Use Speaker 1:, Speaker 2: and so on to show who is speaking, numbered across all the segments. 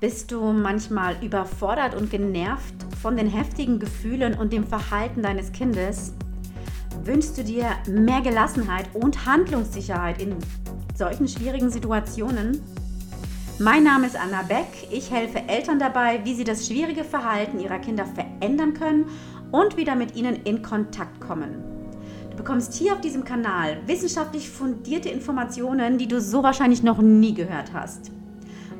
Speaker 1: Bist du manchmal überfordert und genervt von den heftigen Gefühlen und dem Verhalten deines Kindes? Wünschst du dir mehr Gelassenheit und Handlungssicherheit in solchen schwierigen Situationen? Mein Name ist Anna Beck. Ich helfe Eltern dabei, wie sie das schwierige Verhalten ihrer Kinder verändern können und wieder mit ihnen in Kontakt kommen. Du bekommst hier auf diesem Kanal wissenschaftlich fundierte Informationen, die du so wahrscheinlich noch nie gehört hast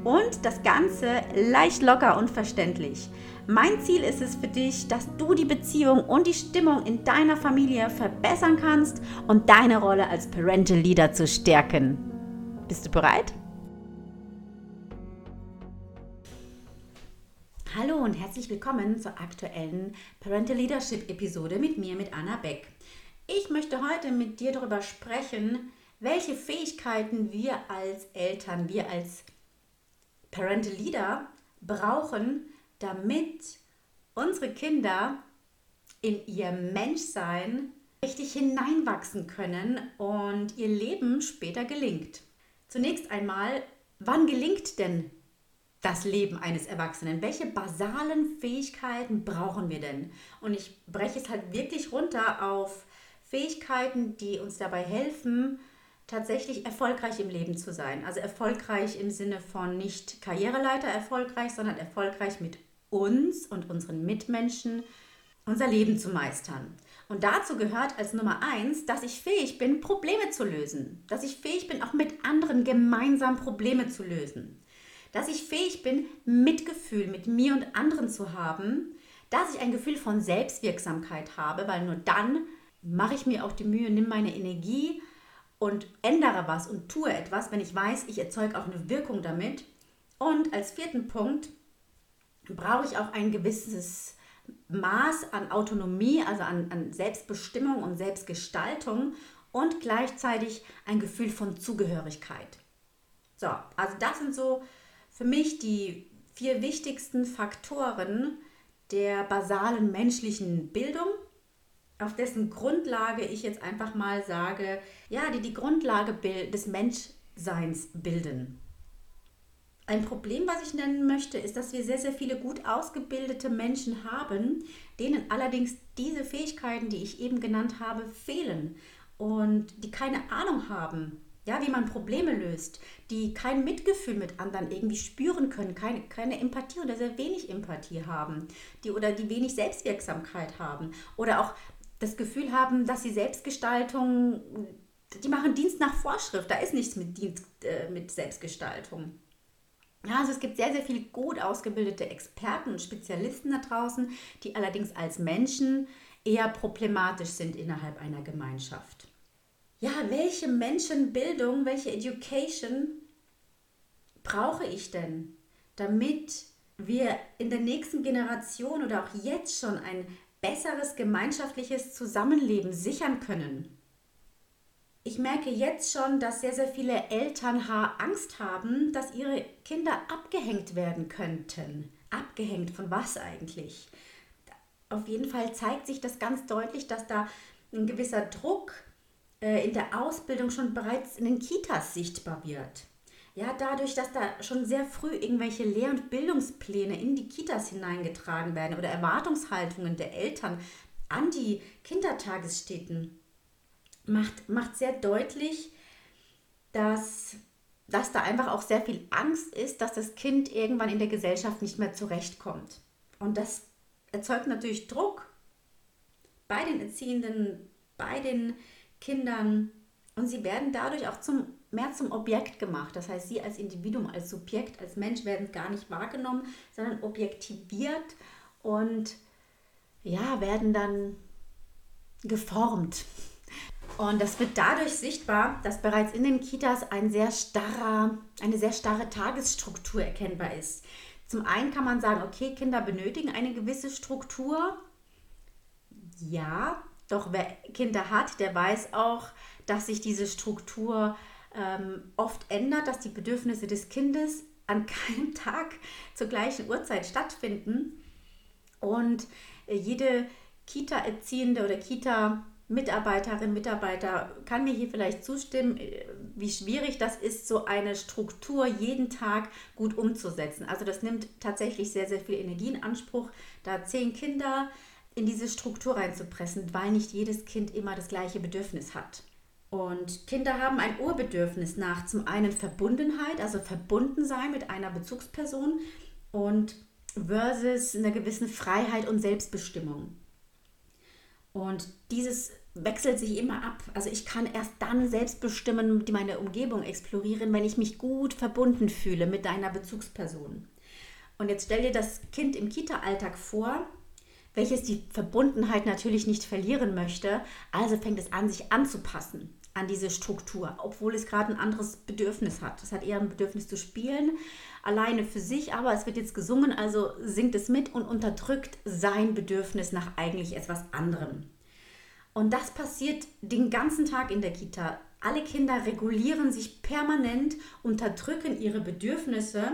Speaker 1: und das Ganze leicht locker und verständlich. Mein Ziel ist es für dich, dass du die Beziehung und die Stimmung in deiner Familie verbessern kannst und deine Rolle als Parental Leader zu stärken. Bist du bereit? Hallo und herzlich willkommen zur aktuellen Parental Leadership Episode mit mir, mit Anna Beck. Ich möchte heute mit dir darüber sprechen, welche Fähigkeiten wir als Eltern, wir als Parental Leader brauchen, damit unsere Kinder in ihr Menschsein richtig hineinwachsen können und ihr Leben später gelingt. Zunächst einmal, wann gelingt denn das Leben eines Erwachsenen? Welche basalen Fähigkeiten brauchen wir denn? Und ich breche es halt wirklich runter auf Fähigkeiten, die uns dabei helfen, tatsächlich erfolgreich im Leben zu sein. Also erfolgreich im Sinne von nicht Karriereleiter erfolgreich, sondern erfolgreich mit uns und unseren Mitmenschen unser Leben zu meistern. Und dazu gehört als Nummer eins, dass ich fähig bin, Probleme zu lösen. Dass ich fähig bin, auch mit anderen gemeinsam Probleme zu lösen. Dass ich fähig bin, Mitgefühl mit mir und anderen zu haben. Dass ich ein Gefühl von Selbstwirksamkeit habe, weil nur dann mache ich mir auch die Mühe, nimm meine Energie und ändere was und tue etwas, wenn ich weiß, ich erzeuge auch eine Wirkung damit. Und als vierten Punkt brauche ich auch ein gewisses Maß an Autonomie, also an, an Selbstbestimmung und Selbstgestaltung und gleichzeitig ein Gefühl von Zugehörigkeit. So, also das sind so für mich die vier wichtigsten Faktoren der basalen menschlichen Bildung auf dessen Grundlage ich jetzt einfach mal sage, ja, die die Grundlage des Menschseins bilden. Ein Problem, was ich nennen möchte, ist, dass wir sehr, sehr viele gut ausgebildete Menschen haben, denen allerdings diese Fähigkeiten, die ich eben genannt habe, fehlen und die keine Ahnung haben, ja, wie man Probleme löst, die kein Mitgefühl mit anderen irgendwie spüren können, keine, keine Empathie oder sehr wenig Empathie haben, die oder die wenig Selbstwirksamkeit haben oder auch das Gefühl haben, dass sie Selbstgestaltung, die machen Dienst nach Vorschrift, da ist nichts mit, Dienst, äh, mit Selbstgestaltung. Ja, also es gibt sehr, sehr viele gut ausgebildete Experten und Spezialisten da draußen, die allerdings als Menschen eher problematisch sind innerhalb einer Gemeinschaft. Ja, welche Menschenbildung, welche Education brauche ich denn, damit wir in der nächsten Generation oder auch jetzt schon ein besseres gemeinschaftliches Zusammenleben sichern können. Ich merke jetzt schon, dass sehr, sehr viele Eltern Angst haben, dass ihre Kinder abgehängt werden könnten. Abgehängt von was eigentlich? Auf jeden Fall zeigt sich das ganz deutlich, dass da ein gewisser Druck äh, in der Ausbildung schon bereits in den Kitas sichtbar wird. Ja, dadurch, dass da schon sehr früh irgendwelche Lehr- und Bildungspläne in die Kitas hineingetragen werden oder Erwartungshaltungen der Eltern an die Kindertagesstätten, macht, macht sehr deutlich, dass, dass da einfach auch sehr viel Angst ist, dass das Kind irgendwann in der Gesellschaft nicht mehr zurechtkommt. Und das erzeugt natürlich Druck bei den Erziehenden, bei den Kindern und sie werden dadurch auch zum mehr zum Objekt gemacht. Das heißt, sie als Individuum, als Subjekt, als Mensch werden gar nicht wahrgenommen, sondern objektiviert und ja, werden dann geformt. Und das wird dadurch sichtbar, dass bereits in den Kitas ein sehr starrer, eine sehr starre Tagesstruktur erkennbar ist. Zum einen kann man sagen, okay, Kinder benötigen eine gewisse Struktur. Ja, doch wer Kinder hat, der weiß auch, dass sich diese Struktur ähm, oft ändert, dass die Bedürfnisse des Kindes an keinem Tag zur gleichen Uhrzeit stattfinden. Und äh, jede Kita-Erziehende oder Kita, Mitarbeiterin, Mitarbeiter kann mir hier vielleicht zustimmen, wie schwierig das ist, so eine Struktur jeden Tag gut umzusetzen. Also das nimmt tatsächlich sehr, sehr viel Energie in Anspruch, da zehn Kinder in diese Struktur reinzupressen, weil nicht jedes Kind immer das gleiche Bedürfnis hat. Und Kinder haben ein Urbedürfnis nach zum einen Verbundenheit, also verbunden sein mit einer Bezugsperson und versus einer gewissen Freiheit und Selbstbestimmung. Und dieses wechselt sich immer ab. Also ich kann erst dann selbst bestimmen, meine Umgebung explorieren, wenn ich mich gut verbunden fühle mit deiner Bezugsperson. Und jetzt stell dir das Kind im Kita-Alltag vor, welches die Verbundenheit natürlich nicht verlieren möchte. Also fängt es an, sich anzupassen an diese Struktur, obwohl es gerade ein anderes Bedürfnis hat. Es hat eher ein Bedürfnis zu spielen, alleine für sich, aber es wird jetzt gesungen, also singt es mit und unterdrückt sein Bedürfnis nach eigentlich etwas anderem. Und das passiert den ganzen Tag in der Kita. Alle Kinder regulieren sich permanent, unterdrücken ihre Bedürfnisse,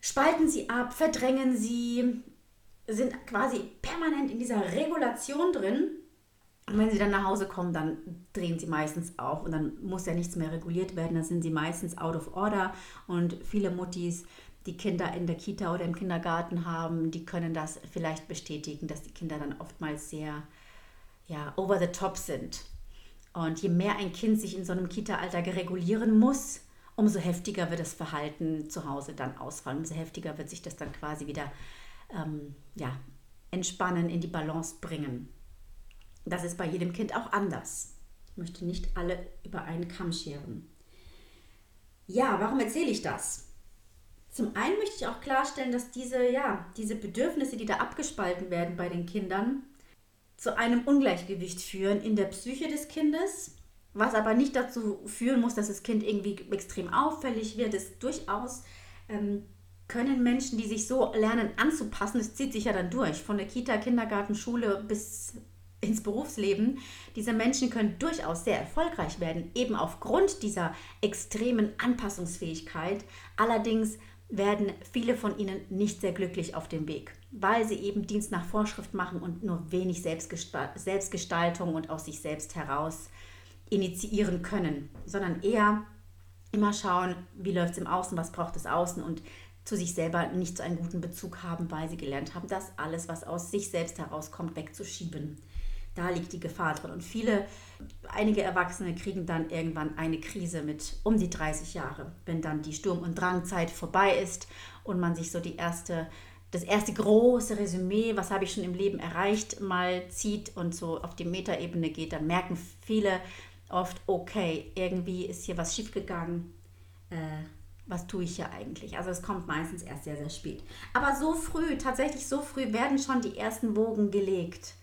Speaker 1: spalten sie ab, verdrängen sie, sind quasi permanent in dieser Regulation drin. Und wenn sie dann nach Hause kommen, dann drehen sie meistens auf und dann muss ja nichts mehr reguliert werden. Dann sind sie meistens out of order und viele Muttis, die Kinder in der Kita oder im Kindergarten haben, die können das vielleicht bestätigen, dass die Kinder dann oftmals sehr ja, over the top sind. Und je mehr ein Kind sich in so einem Kita-Alter regulieren muss, umso heftiger wird das Verhalten zu Hause dann ausfallen. Umso heftiger wird sich das dann quasi wieder ähm, ja, entspannen, in die Balance bringen. Das ist bei jedem Kind auch anders. Ich möchte nicht alle über einen Kamm scheren. Ja, warum erzähle ich das? Zum einen möchte ich auch klarstellen, dass diese, ja, diese Bedürfnisse, die da abgespalten werden bei den Kindern, zu einem Ungleichgewicht führen in der Psyche des Kindes, was aber nicht dazu führen muss, dass das Kind irgendwie extrem auffällig wird. Es durchaus ähm, können Menschen, die sich so lernen anzupassen, es zieht sich ja dann durch, von der Kita, Kindergarten, Schule bis ins Berufsleben, diese Menschen können durchaus sehr erfolgreich werden, eben aufgrund dieser extremen Anpassungsfähigkeit. Allerdings werden viele von ihnen nicht sehr glücklich auf dem Weg, weil sie eben Dienst nach Vorschrift machen und nur wenig Selbstgestaltung und aus sich selbst heraus initiieren können, sondern eher immer schauen, wie läuft es im Außen, was braucht es außen und zu sich selber nicht so einen guten Bezug haben, weil sie gelernt haben, das alles, was aus sich selbst herauskommt, wegzuschieben. Da liegt die Gefahr drin. Und viele, einige Erwachsene kriegen dann irgendwann eine Krise mit um die 30 Jahre, wenn dann die Sturm- und Drangzeit vorbei ist und man sich so die erste, das erste große Resümee, was habe ich schon im Leben erreicht, mal zieht und so auf die Metaebene geht, dann merken viele oft, okay, irgendwie ist hier was schiefgegangen. Äh, was tue ich hier eigentlich? Also es kommt meistens erst sehr, sehr spät. Aber so früh, tatsächlich so früh werden schon die ersten Wogen gelegt.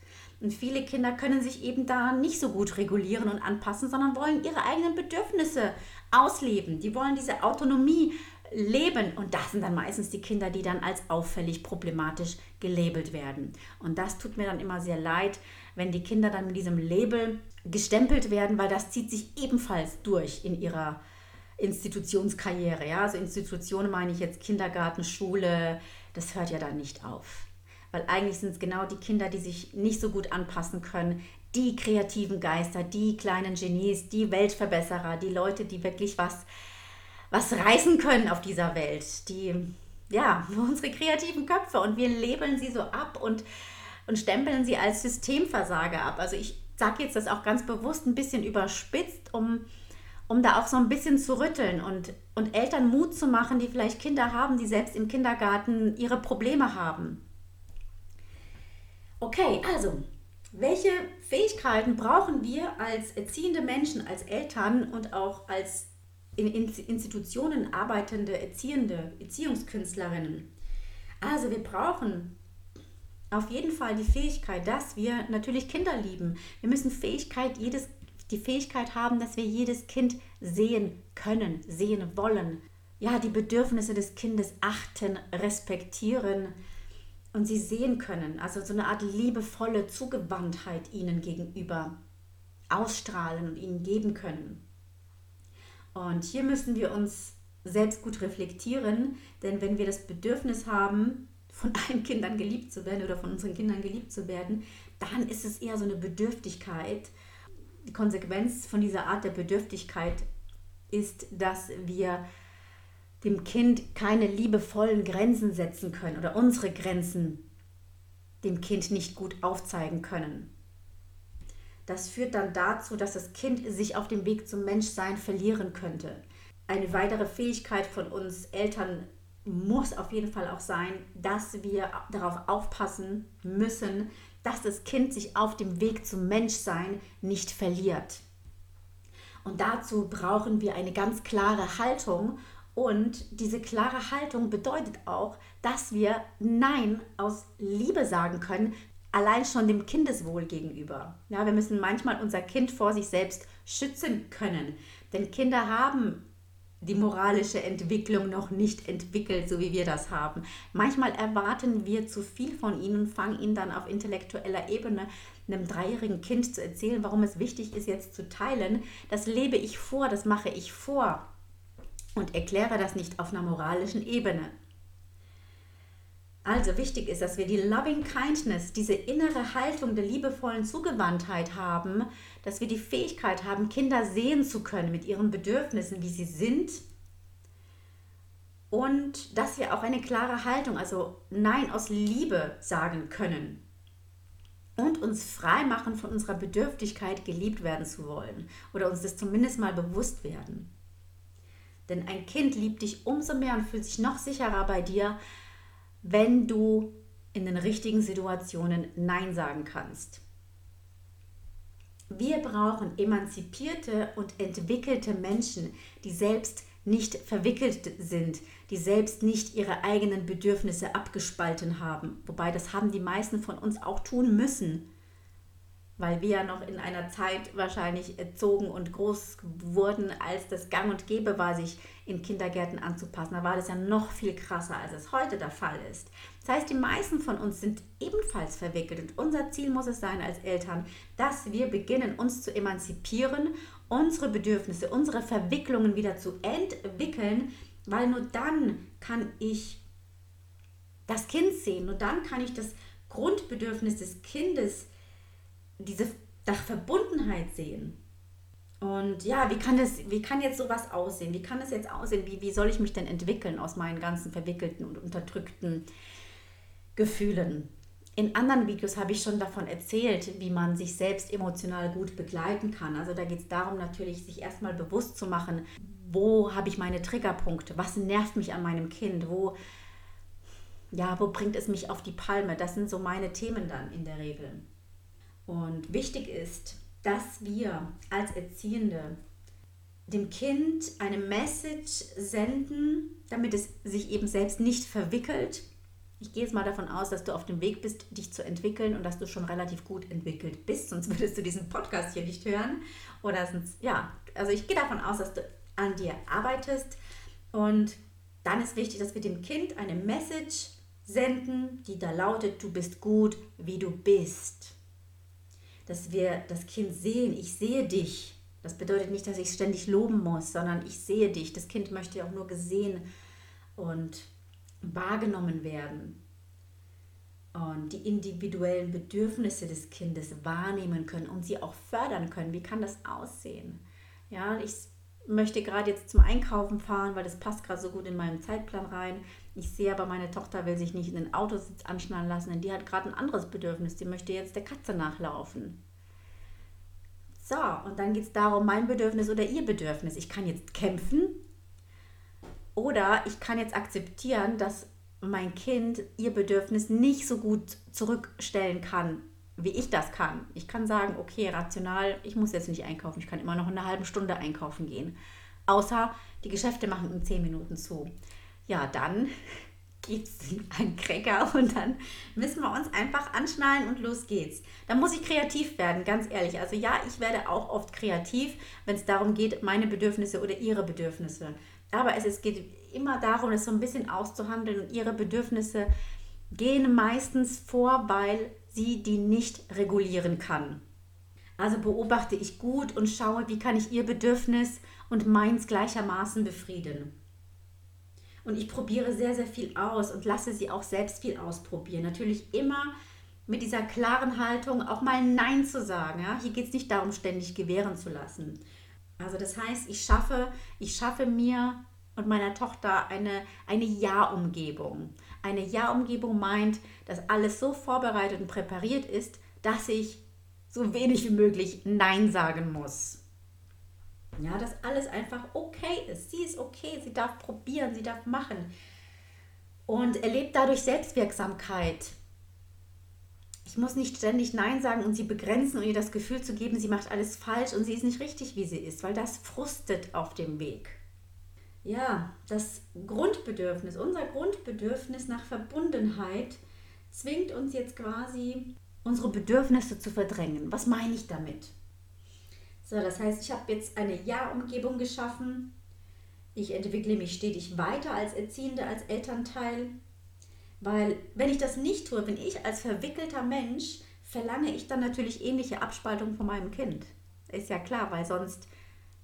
Speaker 1: Und viele Kinder können sich eben da nicht so gut regulieren und anpassen, sondern wollen ihre eigenen Bedürfnisse ausleben. Die wollen diese Autonomie leben. Und das sind dann meistens die Kinder, die dann als auffällig problematisch gelabelt werden. Und das tut mir dann immer sehr leid, wenn die Kinder dann mit diesem Label gestempelt werden, weil das zieht sich ebenfalls durch in ihrer Institutionskarriere. Ja? Also Institutionen meine ich jetzt Kindergarten, Schule, das hört ja dann nicht auf weil eigentlich sind es genau die Kinder, die sich nicht so gut anpassen können, die kreativen Geister, die kleinen Genies, die Weltverbesserer, die Leute, die wirklich was, was reißen können auf dieser Welt, die, ja, unsere kreativen Köpfe. Und wir labeln sie so ab und, und stempeln sie als Systemversager ab. Also ich sage jetzt das auch ganz bewusst ein bisschen überspitzt, um, um da auch so ein bisschen zu rütteln und, und Eltern Mut zu machen, die vielleicht Kinder haben, die selbst im Kindergarten ihre Probleme haben Okay, also, welche Fähigkeiten brauchen wir als erziehende Menschen, als Eltern und auch als in Institutionen arbeitende, erziehende Erziehungskünstlerinnen? Also, wir brauchen auf jeden Fall die Fähigkeit, dass wir natürlich Kinder lieben. Wir müssen Fähigkeit, jedes, die Fähigkeit haben, dass wir jedes Kind sehen können, sehen wollen. Ja, die Bedürfnisse des Kindes achten, respektieren und sie sehen können, also so eine Art liebevolle Zugewandtheit ihnen gegenüber ausstrahlen und ihnen geben können. Und hier müssen wir uns selbst gut reflektieren, denn wenn wir das Bedürfnis haben, von allen Kindern geliebt zu werden oder von unseren Kindern geliebt zu werden, dann ist es eher so eine Bedürftigkeit die Konsequenz von dieser Art der Bedürftigkeit ist, dass wir dem Kind keine liebevollen Grenzen setzen können oder unsere Grenzen dem Kind nicht gut aufzeigen können. Das führt dann dazu, dass das Kind sich auf dem Weg zum Menschsein verlieren könnte. Eine weitere Fähigkeit von uns Eltern muss auf jeden Fall auch sein, dass wir darauf aufpassen müssen, dass das Kind sich auf dem Weg zum Menschsein nicht verliert. Und dazu brauchen wir eine ganz klare Haltung. Und diese klare Haltung bedeutet auch, dass wir Nein aus Liebe sagen können, allein schon dem Kindeswohl gegenüber. Ja, wir müssen manchmal unser Kind vor sich selbst schützen können. Denn Kinder haben die moralische Entwicklung noch nicht entwickelt, so wie wir das haben. Manchmal erwarten wir zu viel von ihnen und fangen ihnen dann auf intellektueller Ebene einem dreijährigen Kind zu erzählen, warum es wichtig ist, jetzt zu teilen. Das lebe ich vor, das mache ich vor und erkläre das nicht auf einer moralischen Ebene. Also wichtig ist, dass wir die Loving Kindness, diese innere Haltung der liebevollen Zugewandtheit haben, dass wir die Fähigkeit haben, Kinder sehen zu können mit ihren Bedürfnissen, wie sie sind. Und dass wir auch eine klare Haltung, also Nein aus Liebe sagen können. Und uns frei machen von unserer Bedürftigkeit, geliebt werden zu wollen. Oder uns das zumindest mal bewusst werden. Denn ein Kind liebt dich umso mehr und fühlt sich noch sicherer bei dir, wenn du in den richtigen Situationen Nein sagen kannst. Wir brauchen emanzipierte und entwickelte Menschen, die selbst nicht verwickelt sind, die selbst nicht ihre eigenen Bedürfnisse abgespalten haben. Wobei das haben die meisten von uns auch tun müssen weil wir ja noch in einer Zeit wahrscheinlich erzogen und groß wurden, als das Gang und Gäbe war, sich in Kindergärten anzupassen. Da war das ja noch viel krasser, als es heute der Fall ist. Das heißt, die meisten von uns sind ebenfalls verwickelt und unser Ziel muss es sein als Eltern, dass wir beginnen, uns zu emanzipieren, unsere Bedürfnisse, unsere Verwicklungen wieder zu entwickeln, weil nur dann kann ich das Kind sehen, nur dann kann ich das Grundbedürfnis des Kindes diese Verbundenheit sehen. Und ja, wie kann, das, wie kann jetzt sowas aussehen? Wie kann das jetzt aussehen? Wie, wie soll ich mich denn entwickeln aus meinen ganzen verwickelten und unterdrückten Gefühlen? In anderen Videos habe ich schon davon erzählt, wie man sich selbst emotional gut begleiten kann. Also da geht es darum natürlich, sich erstmal bewusst zu machen, wo habe ich meine Triggerpunkte, was nervt mich an meinem Kind, wo, ja, wo bringt es mich auf die Palme. Das sind so meine Themen dann in der Regel. Und wichtig ist, dass wir als Erziehende dem Kind eine Message senden, damit es sich eben selbst nicht verwickelt. Ich gehe jetzt mal davon aus, dass du auf dem Weg bist, dich zu entwickeln und dass du schon relativ gut entwickelt bist, sonst würdest du diesen Podcast hier nicht hören. Oder sonst, ja, also ich gehe davon aus, dass du an dir arbeitest und dann ist wichtig, dass wir dem Kind eine Message senden, die da lautet, du bist gut, wie du bist dass wir das Kind sehen, ich sehe dich. Das bedeutet nicht, dass ich ständig loben muss, sondern ich sehe dich. Das Kind möchte ja auch nur gesehen und wahrgenommen werden. Und die individuellen Bedürfnisse des Kindes wahrnehmen können und sie auch fördern können. Wie kann das aussehen? Ja, ich möchte gerade jetzt zum Einkaufen fahren, weil das passt gerade so gut in meinen Zeitplan rein. Ich sehe aber, meine Tochter will sich nicht in den Autositz anschnallen lassen, denn die hat gerade ein anderes Bedürfnis. Die möchte jetzt der Katze nachlaufen. So, und dann geht es darum, mein Bedürfnis oder ihr Bedürfnis. Ich kann jetzt kämpfen oder ich kann jetzt akzeptieren, dass mein Kind ihr Bedürfnis nicht so gut zurückstellen kann, wie ich das kann. Ich kann sagen, okay, rational, ich muss jetzt nicht einkaufen, ich kann immer noch eine halbe Stunde einkaufen gehen. Außer die Geschäfte machen in zehn Minuten zu. Ja, dann gibt es einen Cracker und dann müssen wir uns einfach anschnallen und los geht's. Da muss ich kreativ werden, ganz ehrlich. Also ja, ich werde auch oft kreativ, wenn es darum geht, meine Bedürfnisse oder ihre Bedürfnisse. Aber es, es geht immer darum, es so ein bisschen auszuhandeln und ihre Bedürfnisse gehen meistens vor, weil sie die nicht regulieren kann. Also beobachte ich gut und schaue, wie kann ich ihr Bedürfnis und meins gleichermaßen befrieden. Und ich probiere sehr, sehr viel aus und lasse sie auch selbst viel ausprobieren. Natürlich immer mit dieser klaren Haltung auch mal Nein zu sagen. Ja? Hier geht es nicht darum, ständig gewähren zu lassen. Also das heißt, ich schaffe, ich schaffe mir und meiner Tochter eine, eine Ja-Umgebung. Eine Ja-Umgebung meint, dass alles so vorbereitet und präpariert ist, dass ich so wenig wie möglich Nein sagen muss. Ja, dass alles einfach okay ist. Sie ist okay, sie darf probieren, sie darf machen. Und erlebt dadurch Selbstwirksamkeit. Ich muss nicht ständig Nein sagen und sie begrenzen und ihr das Gefühl zu geben, sie macht alles falsch und sie ist nicht richtig, wie sie ist, weil das frustet auf dem Weg. Ja, das Grundbedürfnis, unser Grundbedürfnis nach Verbundenheit zwingt uns jetzt quasi, unsere Bedürfnisse zu verdrängen. Was meine ich damit? So, das heißt, ich habe jetzt eine Ja-Umgebung geschaffen. Ich entwickle mich stetig weiter als Erziehende, als Elternteil. Weil wenn ich das nicht tue, wenn ich als verwickelter Mensch verlange ich dann natürlich ähnliche Abspaltung von meinem Kind. Ist ja klar, weil sonst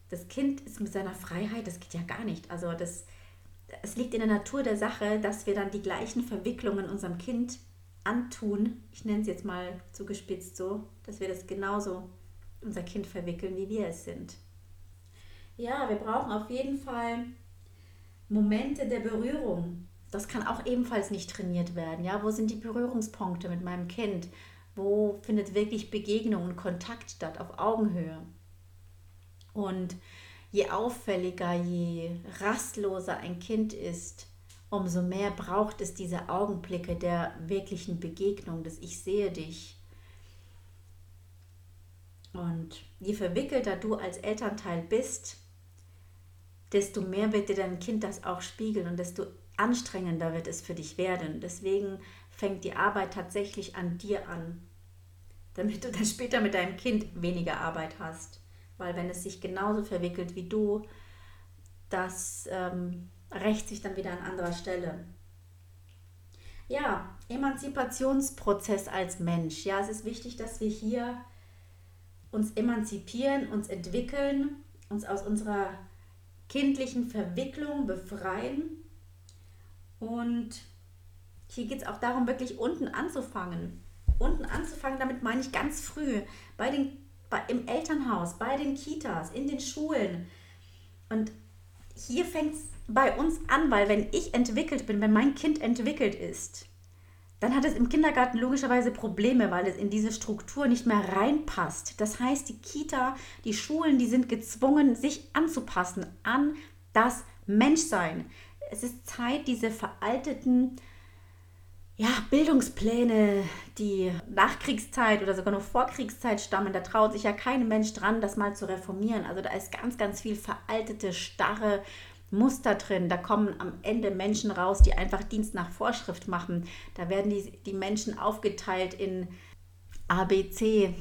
Speaker 1: das Kind ist mit seiner Freiheit, das geht ja gar nicht. Also das, es liegt in der Natur der Sache, dass wir dann die gleichen Verwicklungen unserem Kind antun. Ich nenne es jetzt mal zugespitzt so, dass wir das genauso unser Kind verwickeln, wie wir es sind. Ja, wir brauchen auf jeden Fall Momente der Berührung, das kann auch ebenfalls nicht trainiert werden. Ja, wo sind die Berührungspunkte mit meinem Kind? Wo findet wirklich Begegnung und Kontakt statt auf Augenhöhe? Und je auffälliger, je rastloser ein Kind ist, umso mehr braucht es diese Augenblicke der wirklichen Begegnung, dass ich sehe dich. Und je verwickelter du als Elternteil bist, desto mehr wird dir dein Kind das auch spiegeln und desto anstrengender wird es für dich werden. Deswegen fängt die Arbeit tatsächlich an dir an, damit du dann später mit deinem Kind weniger Arbeit hast. Weil wenn es sich genauso verwickelt wie du, das ähm, rächt sich dann wieder an anderer Stelle. Ja, Emanzipationsprozess als Mensch. Ja, es ist wichtig, dass wir hier uns emanzipieren, uns entwickeln, uns aus unserer kindlichen Verwicklung befreien und hier geht es auch darum, wirklich unten anzufangen. Unten anzufangen, damit meine ich ganz früh, bei den, bei, im Elternhaus, bei den Kitas, in den Schulen. Und hier fängt es bei uns an, weil wenn ich entwickelt bin, wenn mein Kind entwickelt ist, dann hat es im Kindergarten logischerweise Probleme, weil es in diese Struktur nicht mehr reinpasst. Das heißt, die Kita, die Schulen, die sind gezwungen, sich anzupassen an das Menschsein es ist Zeit, diese veralteten ja, Bildungspläne, die Nachkriegszeit oder sogar noch Vorkriegszeit stammen, da traut sich ja kein Mensch dran, das mal zu reformieren. Also da ist ganz, ganz viel veraltete, starre Muster drin. Da kommen am Ende Menschen raus, die einfach Dienst nach Vorschrift machen. Da werden die, die Menschen aufgeteilt in A, B, C.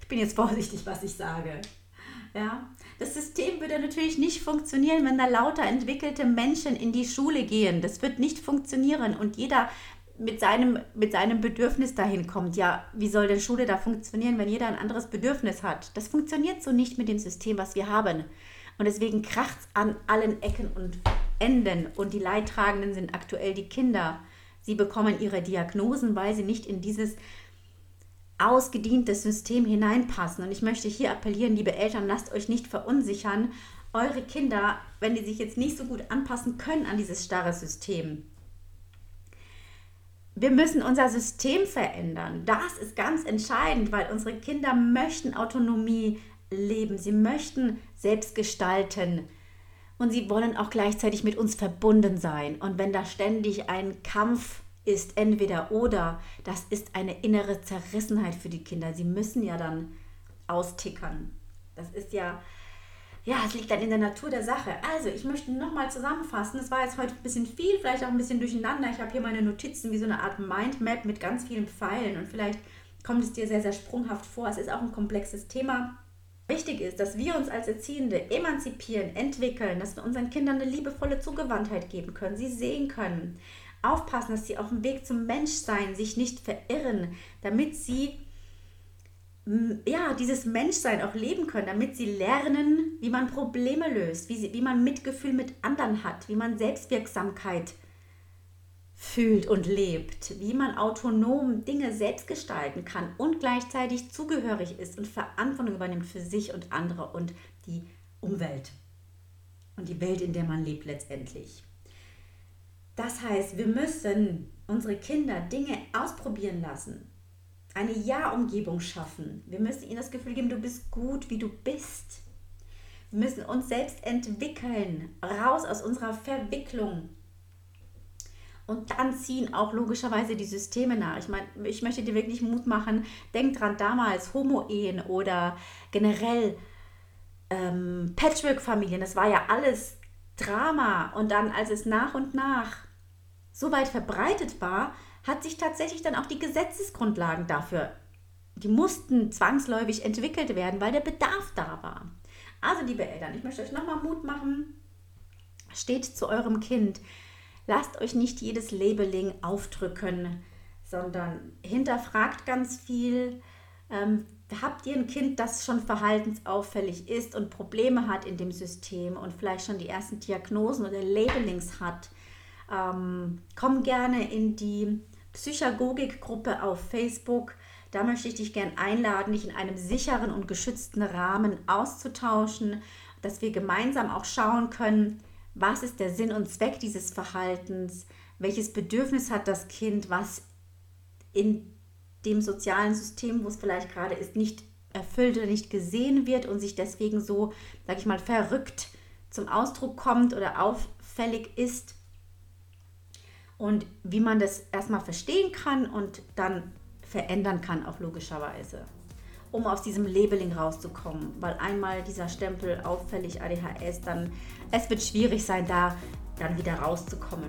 Speaker 1: Ich bin jetzt vorsichtig, was ich sage. Ja, das System würde natürlich nicht funktionieren, wenn da lauter entwickelte Menschen in die Schule gehen. Das wird nicht funktionieren und jeder mit seinem, mit seinem Bedürfnis dahin kommt. Ja, wie soll denn Schule da funktionieren, wenn jeder ein anderes Bedürfnis hat? Das funktioniert so nicht mit dem System, was wir haben. Und deswegen kracht es an allen Ecken und Enden. Und die Leidtragenden sind aktuell die Kinder. Sie bekommen ihre Diagnosen, weil sie nicht in dieses ausgedientes System hineinpassen. Und ich möchte hier appellieren, liebe Eltern, lasst euch nicht verunsichern. Eure Kinder, wenn die sich jetzt nicht so gut anpassen können an dieses starre System, wir müssen unser System verändern. Das ist ganz entscheidend, weil unsere Kinder möchten Autonomie leben. Sie möchten selbst gestalten. Und sie wollen auch gleichzeitig mit uns verbunden sein. Und wenn da ständig ein Kampf ist entweder oder. Das ist eine innere Zerrissenheit für die Kinder. Sie müssen ja dann austickern. Das ist ja, ja, es liegt dann in der Natur der Sache. Also, ich möchte nochmal zusammenfassen. Es war jetzt heute ein bisschen viel, vielleicht auch ein bisschen durcheinander. Ich habe hier meine Notizen wie so eine Art Mindmap mit ganz vielen Pfeilen und vielleicht kommt es dir sehr, sehr sprunghaft vor. Es ist auch ein komplexes Thema. Wichtig ist, dass wir uns als Erziehende emanzipieren, entwickeln, dass wir unseren Kindern eine liebevolle Zugewandtheit geben können, sie sehen können, aufpassen, dass sie auf dem Weg zum Menschsein sich nicht verirren, damit sie ja, dieses Menschsein auch leben können, damit sie lernen, wie man Probleme löst, wie, sie, wie man Mitgefühl mit anderen hat, wie man Selbstwirksamkeit fühlt und lebt, wie man autonom Dinge selbst gestalten kann und gleichzeitig zugehörig ist und Verantwortung übernimmt für sich und andere und die Umwelt und die Welt, in der man lebt letztendlich. Das heißt, wir müssen unsere Kinder Dinge ausprobieren lassen, eine Ja-Umgebung schaffen. Wir müssen ihnen das Gefühl geben, du bist gut, wie du bist. Wir müssen uns selbst entwickeln, raus aus unserer Verwicklung. Und dann ziehen auch logischerweise die Systeme nach. Ich meine, ich möchte dir wirklich Mut machen. Denk dran, damals Homo-Ehen oder generell ähm, Patchwork-Familien, das war ja alles Drama. Und dann, als es nach und nach so weit verbreitet war, hat sich tatsächlich dann auch die Gesetzesgrundlagen dafür, die mussten zwangsläufig entwickelt werden, weil der Bedarf da war. Also, liebe Eltern, ich möchte euch nochmal Mut machen. Steht zu eurem Kind. Lasst euch nicht jedes Labeling aufdrücken, sondern hinterfragt ganz viel. Ähm, habt ihr ein Kind, das schon verhaltensauffällig ist und Probleme hat in dem System und vielleicht schon die ersten Diagnosen oder Labelings hat? Ähm, komm gerne in die Psychagogik-Gruppe auf Facebook. Da möchte ich dich gerne einladen, dich in einem sicheren und geschützten Rahmen auszutauschen, dass wir gemeinsam auch schauen können, was ist der Sinn und Zweck dieses Verhaltens, welches Bedürfnis hat das Kind, was in dem sozialen System, wo es vielleicht gerade ist, nicht erfüllt oder nicht gesehen wird und sich deswegen so, sag ich mal, verrückt zum Ausdruck kommt oder auffällig ist. Und wie man das erstmal verstehen kann und dann verändern kann, auch logischerweise, um aus diesem Labeling rauszukommen. Weil einmal dieser Stempel auffällig ADHS, dann es wird schwierig sein, da dann wieder rauszukommen.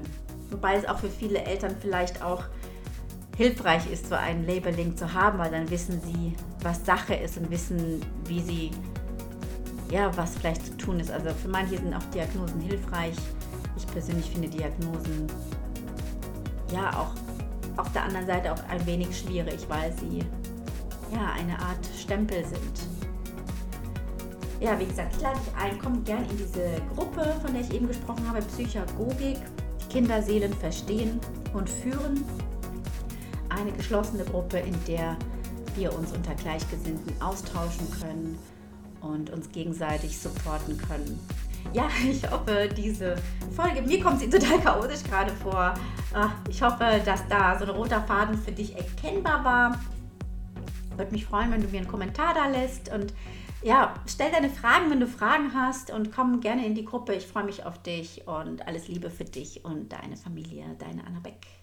Speaker 1: Wobei es auch für viele Eltern vielleicht auch hilfreich ist, so ein Labeling zu haben, weil dann wissen sie, was Sache ist und wissen, wie sie, ja, was vielleicht zu tun ist. Also für manche sind auch Diagnosen hilfreich. Ich persönlich finde Diagnosen ja auch auf der anderen Seite auch ein wenig schwierig, weil sie ja eine Art Stempel sind. Ja, wie gesagt, ich lade dich ein, komm gerne in diese Gruppe, von der ich eben gesprochen habe, Psychagogik, Kinderseelen verstehen und führen. Eine geschlossene Gruppe, in der wir uns unter Gleichgesinnten austauschen können und uns gegenseitig supporten können. Ja, ich hoffe, diese Folge, mir kommt sie total chaotisch gerade vor. Ah, ich hoffe, dass da so ein roter Faden für dich erkennbar war. Würde mich freuen, wenn du mir einen Kommentar da lässt und ja, stell deine Fragen, wenn du Fragen hast und komm gerne in die Gruppe. Ich freue mich auf dich und alles Liebe für dich und deine Familie, deine Anna Beck.